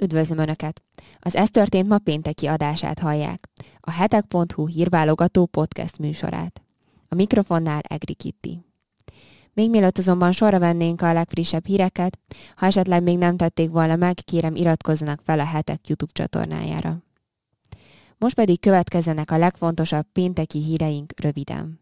Üdvözlöm Önöket! Az Ez történt ma pénteki adását hallják. A hetek.hu hírválogató podcast műsorát. A mikrofonnál Egri Kitti. Még mielőtt azonban sorra vennénk a legfrissebb híreket, ha esetleg még nem tették volna meg, kérem iratkozzanak fel a hetek YouTube csatornájára. Most pedig következzenek a legfontosabb pénteki híreink röviden.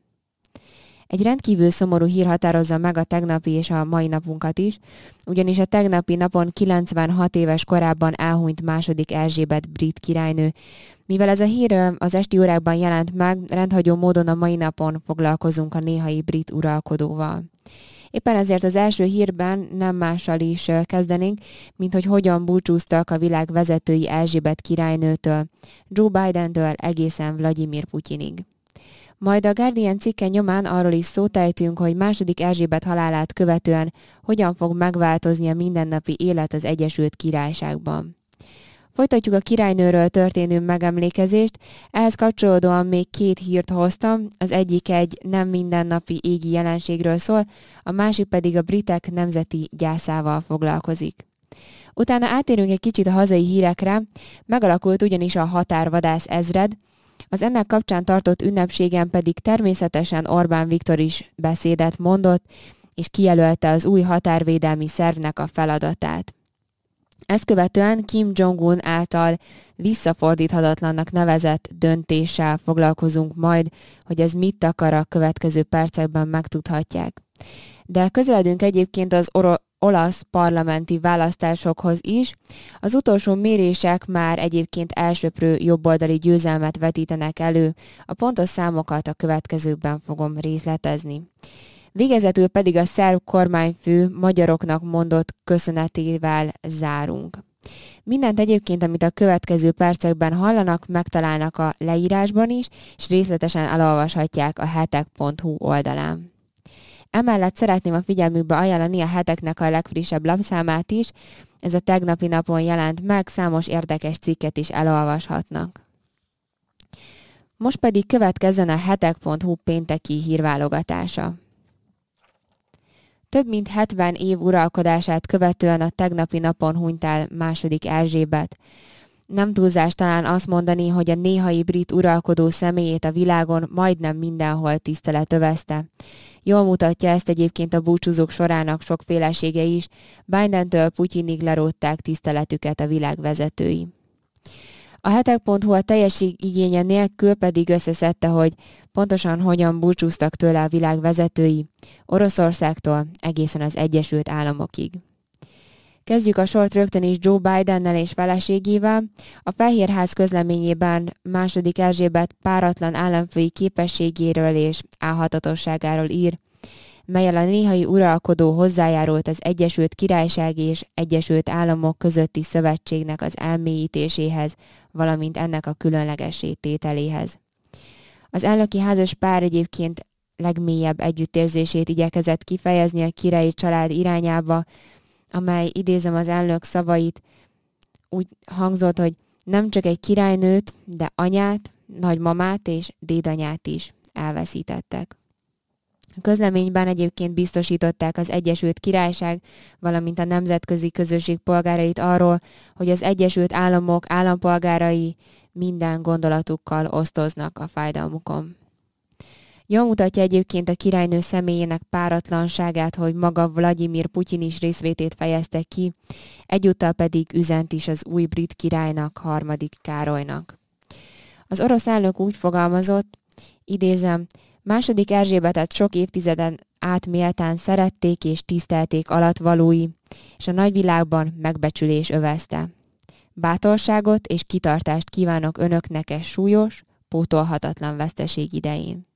Egy rendkívül szomorú hír határozza meg a tegnapi és a mai napunkat is, ugyanis a tegnapi napon 96 éves korában elhunyt második Erzsébet brit királynő. Mivel ez a hír az esti órákban jelent meg, rendhagyó módon a mai napon foglalkozunk a néhai brit uralkodóval. Éppen ezért az első hírben nem mással is kezdenénk, mint hogy hogyan búcsúztak a világ vezetői Erzsébet királynőtől, Joe Bidentől egészen Vladimir Putyinig. Majd a Guardian cikke nyomán arról is szótejtünk, hogy második Erzsébet halálát követően hogyan fog megváltozni a mindennapi élet az Egyesült Királyságban. Folytatjuk a királynőről történő megemlékezést, ehhez kapcsolódóan még két hírt hoztam, az egyik egy nem mindennapi égi jelenségről szól, a másik pedig a britek nemzeti gyászával foglalkozik. Utána átérünk egy kicsit a hazai hírekre, megalakult ugyanis a határvadász ezred, az ennek kapcsán tartott ünnepségen pedig természetesen Orbán Viktor is beszédet mondott, és kijelölte az új határvédelmi szervnek a feladatát. Ezt követően Kim Jong-un által visszafordíthatatlannak nevezett döntéssel foglalkozunk majd, hogy ez mit akar a következő percekben megtudhatják. De közeledünk egyébként az oro- olasz parlamenti választásokhoz is. Az utolsó mérések már egyébként elsőprő jobboldali győzelmet vetítenek elő. A pontos számokat a következőkben fogom részletezni. Végezetül pedig a szerb kormányfő magyaroknak mondott köszönetével zárunk. Mindent egyébként, amit a következő percekben hallanak, megtalálnak a leírásban is, és részletesen elolvashatják a hetek.hu oldalán. Emellett szeretném a figyelmükbe ajánlani a heteknek a legfrissebb lapszámát is, ez a tegnapi napon jelent meg, számos érdekes cikket is elolvashatnak. Most pedig következzen a hetek.hu pénteki hírválogatása. Több mint 70 év uralkodását követően a tegnapi napon hunyt el második Erzsébet. Nem túlzás talán azt mondani, hogy a néhai brit uralkodó személyét a világon majdnem mindenhol tisztelet övezte. Jól mutatja ezt egyébként a búcsúzók sorának sokfélesége is, Bidentől Putyinig lerótták tiszteletüket a világ vezetői. A hetek.hu a teljesség igénye nélkül pedig összeszedte, hogy pontosan hogyan búcsúztak tőle a világ vezetői, Oroszországtól egészen az Egyesült Államokig. Kezdjük a sort rögtön is Joe Bidennel és feleségével. A Fehérház közleményében második Erzsébet páratlan államfői képességéről és álhatatosságáról ír, melyel a néhai uralkodó hozzájárult az Egyesült Királyság és Egyesült Államok közötti szövetségnek az elmélyítéséhez, valamint ennek a különlegessé tételéhez. Az elnöki házas pár egyébként legmélyebb együttérzését igyekezett kifejezni a királyi család irányába, amely idézem az elnök szavait, úgy hangzott, hogy nem csak egy királynőt, de anyát, nagymamát és dédanyát is elveszítettek. A közleményben egyébként biztosították az Egyesült Királyság, valamint a nemzetközi közösség polgárait arról, hogy az Egyesült Államok állampolgárai minden gondolatukkal osztoznak a fájdalmukon. Jól mutatja egyébként a királynő személyének páratlanságát, hogy maga Vladimir Putyin is részvétét fejezte ki, egyúttal pedig üzent is az új brit királynak, harmadik Károlynak. Az orosz elnök úgy fogalmazott, idézem, második Erzsébetet sok évtizeden át méltán szerették és tisztelték alatvalói, és a nagyvilágban megbecsülés övezte. Bátorságot és kitartást kívánok önöknek e súlyos, pótolhatatlan veszteség idején.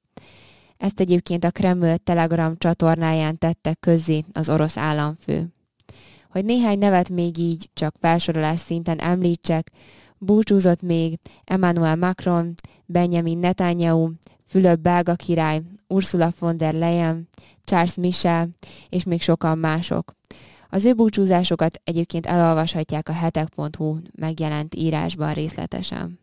Ezt egyébként a Kreml Telegram csatornáján tette közzé az orosz államfő. Hogy néhány nevet még így csak felsorolás szinten említsek, búcsúzott még Emmanuel Macron, Benjamin Netanyahu, Fülöp belga király, Ursula von der Leyen, Charles Michel és még sokan mások. Az ő búcsúzásokat egyébként elolvashatják a hetek.hu megjelent írásban részletesen.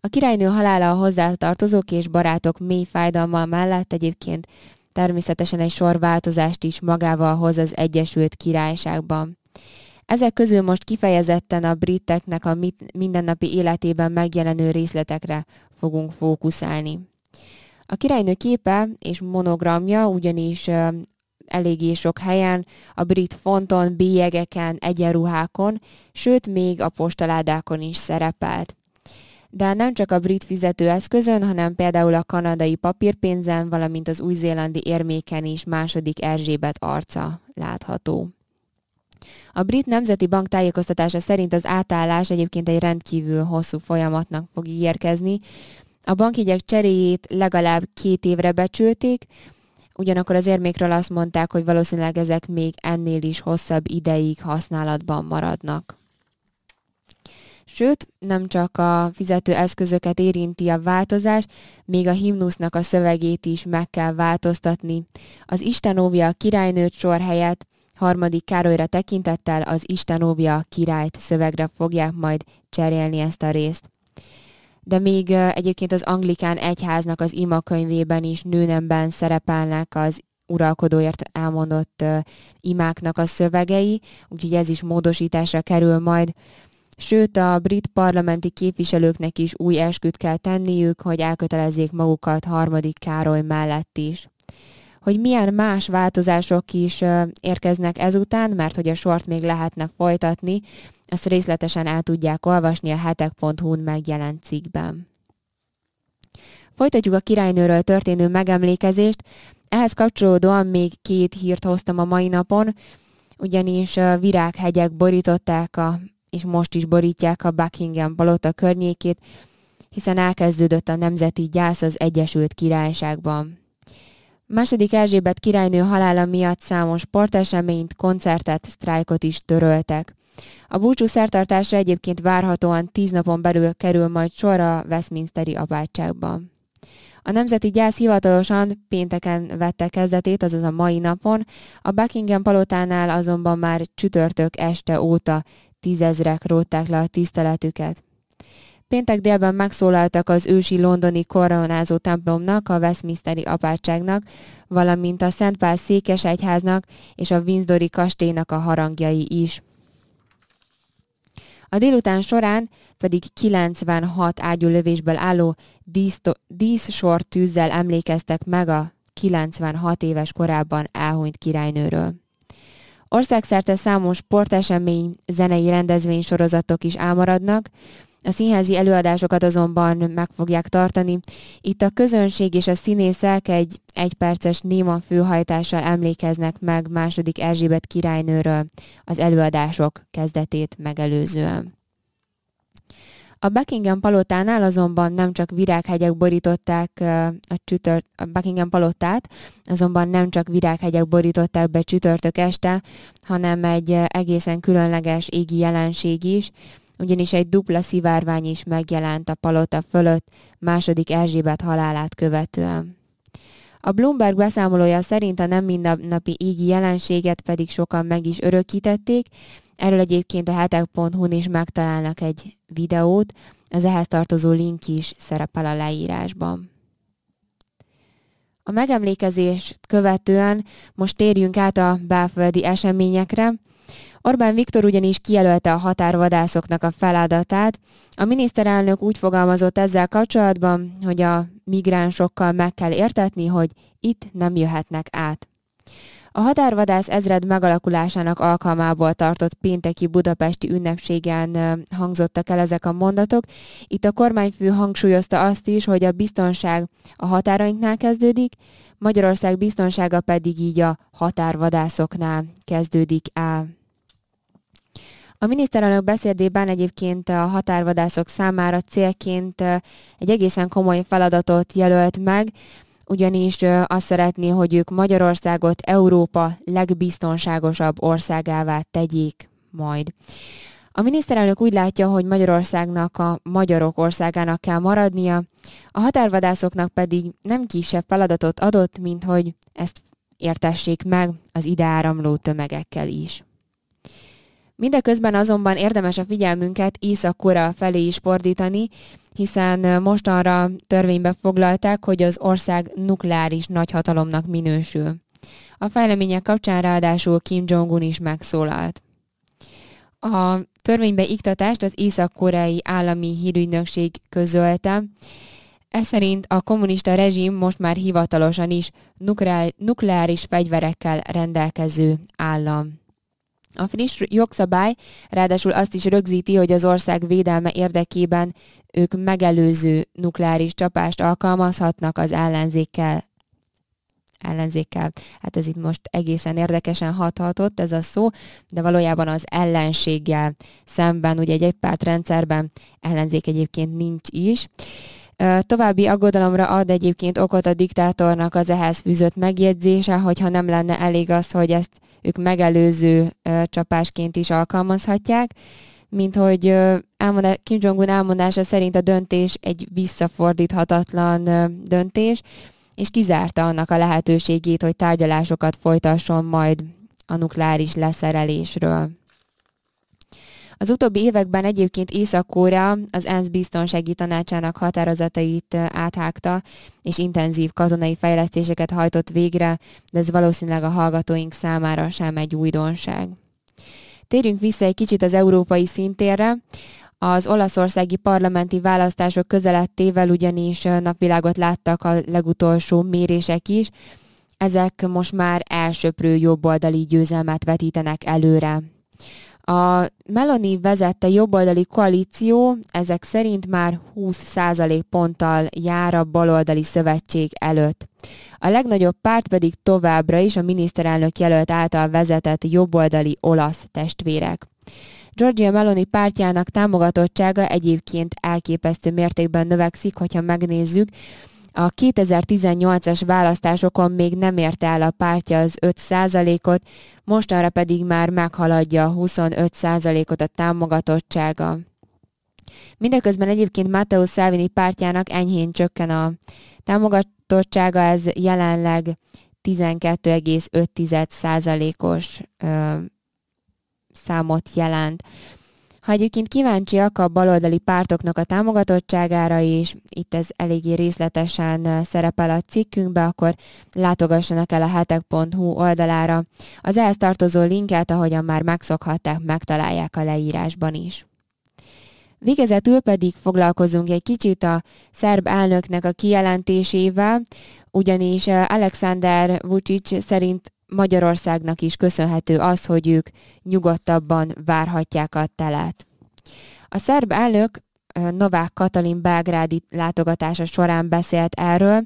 A királynő halála a hozzátartozók és barátok mély fájdalma mellett egyébként természetesen egy sor változást is magával hoz az Egyesült Királyságban. Ezek közül most kifejezetten a briteknek a mindennapi életében megjelenő részletekre fogunk fókuszálni. A királynő képe és monogramja ugyanis eléggé sok helyen, a brit fonton, bélyegeken, egyenruhákon, sőt még a postaládákon is szerepelt. De nem csak a brit fizetőeszközön, hanem például a kanadai papírpénzen, valamint az új-zélandi érméken is második Erzsébet arca látható. A Brit Nemzeti Bank tájékoztatása szerint az átállás egyébként egy rendkívül hosszú folyamatnak fog ígérkezni. A bankjegyek cseréjét legalább két évre becsülték, ugyanakkor az érmékről azt mondták, hogy valószínűleg ezek még ennél is hosszabb ideig használatban maradnak. Sőt, nem csak a fizető eszközöket érinti a változás, még a himnusznak a szövegét is meg kell változtatni. Az Isten óvja a királynőt sor helyett harmadik Károlyra tekintettel az Isten óvja királyt szövegre fogják majd cserélni ezt a részt. De még egyébként az anglikán egyháznak az imakönyvében is nőnemben szerepelnek az uralkodóért elmondott imáknak a szövegei, úgyhogy ez is módosításra kerül majd. Sőt, a brit parlamenti képviselőknek is új esküt kell tenniük, hogy elkötelezzék magukat harmadik Károly mellett is hogy milyen más változások is érkeznek ezután, mert hogy a sort még lehetne folytatni, azt részletesen el tudják olvasni a hetek.hu-n megjelent cikkben. Folytatjuk a királynőről történő megemlékezést. Ehhez kapcsolódóan még két hírt hoztam a mai napon, ugyanis virághegyek borították a, és most is borítják a Buckingham palota környékét, hiszen elkezdődött a nemzeti gyász az Egyesült Királyságban. Második Erzsébet királynő halála miatt számos sporteseményt, koncertet, sztrájkot is töröltek. A búcsú szertartásra egyébként várhatóan tíz napon belül kerül majd sor a Westminsteri apátságban. A Nemzeti Gyász hivatalosan pénteken vette kezdetét, azaz a mai napon, a Buckingham palotánál azonban már csütörtök este óta tízezrek rótták le a tiszteletüket. Péntek délben megszólaltak az ősi londoni koronázó templomnak, a Westminsteri apátságnak, valamint a Szent Pál székesegyháznak és a Windsori kastélynak a harangjai is. A délután során pedig 96 ágyúlövésből álló díszsor tűzzel emlékeztek meg a 96 éves korában elhunyt királynőről. Országszerte számos sportesemény, zenei rendezvény sorozatok is elmaradnak, a színházi előadásokat azonban meg fogják tartani. Itt a közönség és a színészek egy egyperces néma főhajtással emlékeznek meg második Erzsébet királynőről az előadások kezdetét megelőzően. A Buckingham palotánál azonban nem csak virághegyek borították a, csütört, a Buckingham palotát, azonban nem csak virághegyek borították be csütörtök este, hanem egy egészen különleges égi jelenség is, ugyanis egy dupla szivárvány is megjelent a palota fölött második Erzsébet halálát követően. A Bloomberg beszámolója szerint a nem mindennapi égi jelenséget pedig sokan meg is örökítették, erről egyébként a hetek.hu-n is megtalálnak egy videót, az ehhez tartozó link is szerepel a leírásban. A megemlékezést követően most térjünk át a belföldi eseményekre. Orbán Viktor ugyanis kijelölte a határvadászoknak a feladatát. A miniszterelnök úgy fogalmazott ezzel kapcsolatban, hogy a migránsokkal meg kell értetni, hogy itt nem jöhetnek át. A határvadász ezred megalakulásának alkalmából tartott pénteki budapesti ünnepségen hangzottak el ezek a mondatok. Itt a kormányfő hangsúlyozta azt is, hogy a biztonság a határainknál kezdődik, Magyarország biztonsága pedig így a határvadászoknál kezdődik el. A miniszterelnök beszédében egyébként a határvadászok számára célként egy egészen komoly feladatot jelölt meg, ugyanis azt szeretné, hogy ők Magyarországot Európa legbiztonságosabb országává tegyék majd. A miniszterelnök úgy látja, hogy Magyarországnak a magyarok országának kell maradnia, a határvadászoknak pedig nem kisebb feladatot adott, mint hogy ezt értessék meg az ide áramló tömegekkel is. Mindeközben azonban érdemes a figyelmünket Észak-Korea felé is fordítani, hiszen mostanra törvénybe foglalták, hogy az ország nukleáris nagyhatalomnak minősül. A fejlemények kapcsán ráadásul Kim Jong-un is megszólalt. A törvénybe iktatást az észak-koreai állami hírügynökség közölte. Ez szerint a kommunista rezsim most már hivatalosan is nukleáris fegyverekkel rendelkező állam. A friss jogszabály ráadásul azt is rögzíti, hogy az ország védelme érdekében ők megelőző nukleáris csapást alkalmazhatnak az ellenzékkel ellenzékkel. Hát ez itt most egészen érdekesen hathatott ez a szó, de valójában az ellenséggel szemben, ugye egy egypártrendszerben ellenzék egyébként nincs is. További aggodalomra ad egyébként okot a diktátornak az ehhez fűzött megjegyzése, hogyha nem lenne elég az, hogy ezt ők megelőző csapásként is alkalmazhatják, mint hogy elmondá, Kim Jong-un elmondása szerint a döntés egy visszafordíthatatlan döntés, és kizárta annak a lehetőségét, hogy tárgyalásokat folytasson majd a nukleáris leszerelésről. Az utóbbi években egyébként Észak-Korea az ENSZ biztonsági tanácsának határozatait áthágta, és intenzív katonai fejlesztéseket hajtott végre, de ez valószínűleg a hallgatóink számára sem egy újdonság. Térjünk vissza egy kicsit az európai szintérre. Az olaszországi parlamenti választások közelettével ugyanis napvilágot láttak a legutolsó mérések is. Ezek most már elsőprő jobboldali győzelmet vetítenek előre. A Meloni vezette jobboldali koalíció ezek szerint már 20% ponttal jár a baloldali szövetség előtt. A legnagyobb párt pedig továbbra is a miniszterelnök jelölt által vezetett jobboldali olasz testvérek. Giorgia Meloni pártjának támogatottsága egyébként elképesztő mértékben növekszik, hogyha megnézzük, a 2018-as választásokon még nem érte el a pártja az 5%-ot, mostanra pedig már meghaladja a 25%-ot a támogatottsága. Mindeközben egyébként Matteo Salvini pártjának enyhén csökken a támogatottsága, ez jelenleg 12,5%-os számot jelent. Ha egyébként kíváncsiak a baloldali pártoknak a támogatottságára is, itt ez eléggé részletesen szerepel a cikkünkbe, akkor látogassanak el a hetek.hu oldalára. Az ehhez tartozó linket, ahogyan már megszokhatták, megtalálják a leírásban is. Végezetül pedig foglalkozunk egy kicsit a szerb elnöknek a kijelentésével, ugyanis Alexander Vucic szerint Magyarországnak is köszönhető az, hogy ők nyugodtabban várhatják a telet. A szerb elnök Novák Katalin belgrádi látogatása során beszélt erről.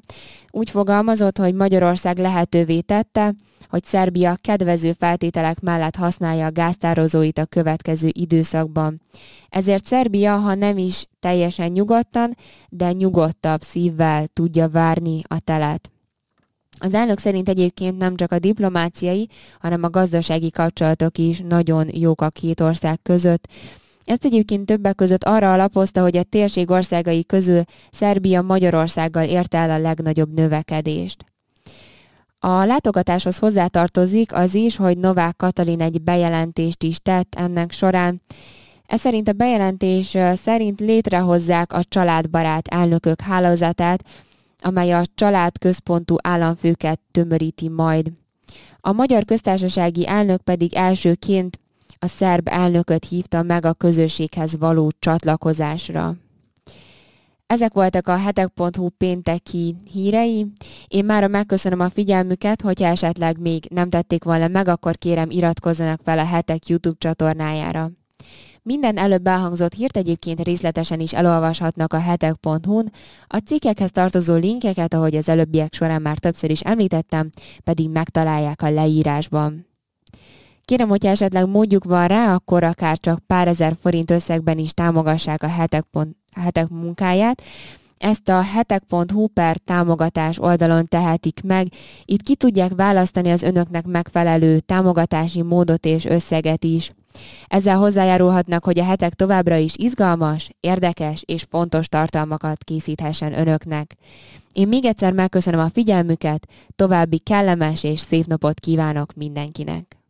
Úgy fogalmazott, hogy Magyarország lehetővé tette, hogy Szerbia kedvező feltételek mellett használja a gáztározóit a következő időszakban. Ezért Szerbia, ha nem is teljesen nyugodtan, de nyugodtabb szívvel tudja várni a telet. Az elnök szerint egyébként nem csak a diplomáciai, hanem a gazdasági kapcsolatok is nagyon jók a két ország között. Ezt egyébként többek között arra alapozta, hogy a térség országai közül Szerbia Magyarországgal érte el a legnagyobb növekedést. A látogatáshoz hozzátartozik az is, hogy Novák Katalin egy bejelentést is tett ennek során. Ez szerint a bejelentés szerint létrehozzák a családbarát elnökök hálózatát, amely a családközpontú államfőket tömöríti majd. A magyar köztársasági elnök pedig elsőként a szerb elnököt hívta meg a közösséghez való csatlakozásra. Ezek voltak a hetek.hu pénteki hírei. Én már megköszönöm a figyelmüket, hogyha esetleg még nem tették volna meg, akkor kérem iratkozzanak fel a hetek YouTube csatornájára. Minden előbb elhangzott hírt egyébként részletesen is elolvashatnak a hetek.hu-n, a cikkekhez tartozó linkeket, ahogy az előbbiek során már többször is említettem, pedig megtalálják a leírásban. Kérem, hogyha esetleg mondjuk van rá, akkor akár csak pár ezer forint összegben is támogassák a hetek, pont, hetek munkáját. Ezt a hetek.hu per támogatás oldalon tehetik meg. Itt ki tudják választani az önöknek megfelelő támogatási módot és összeget is. Ezzel hozzájárulhatnak, hogy a hetek továbbra is izgalmas, érdekes és fontos tartalmakat készíthessen önöknek. Én még egyszer megköszönöm a figyelmüket, további kellemes és szép napot kívánok mindenkinek!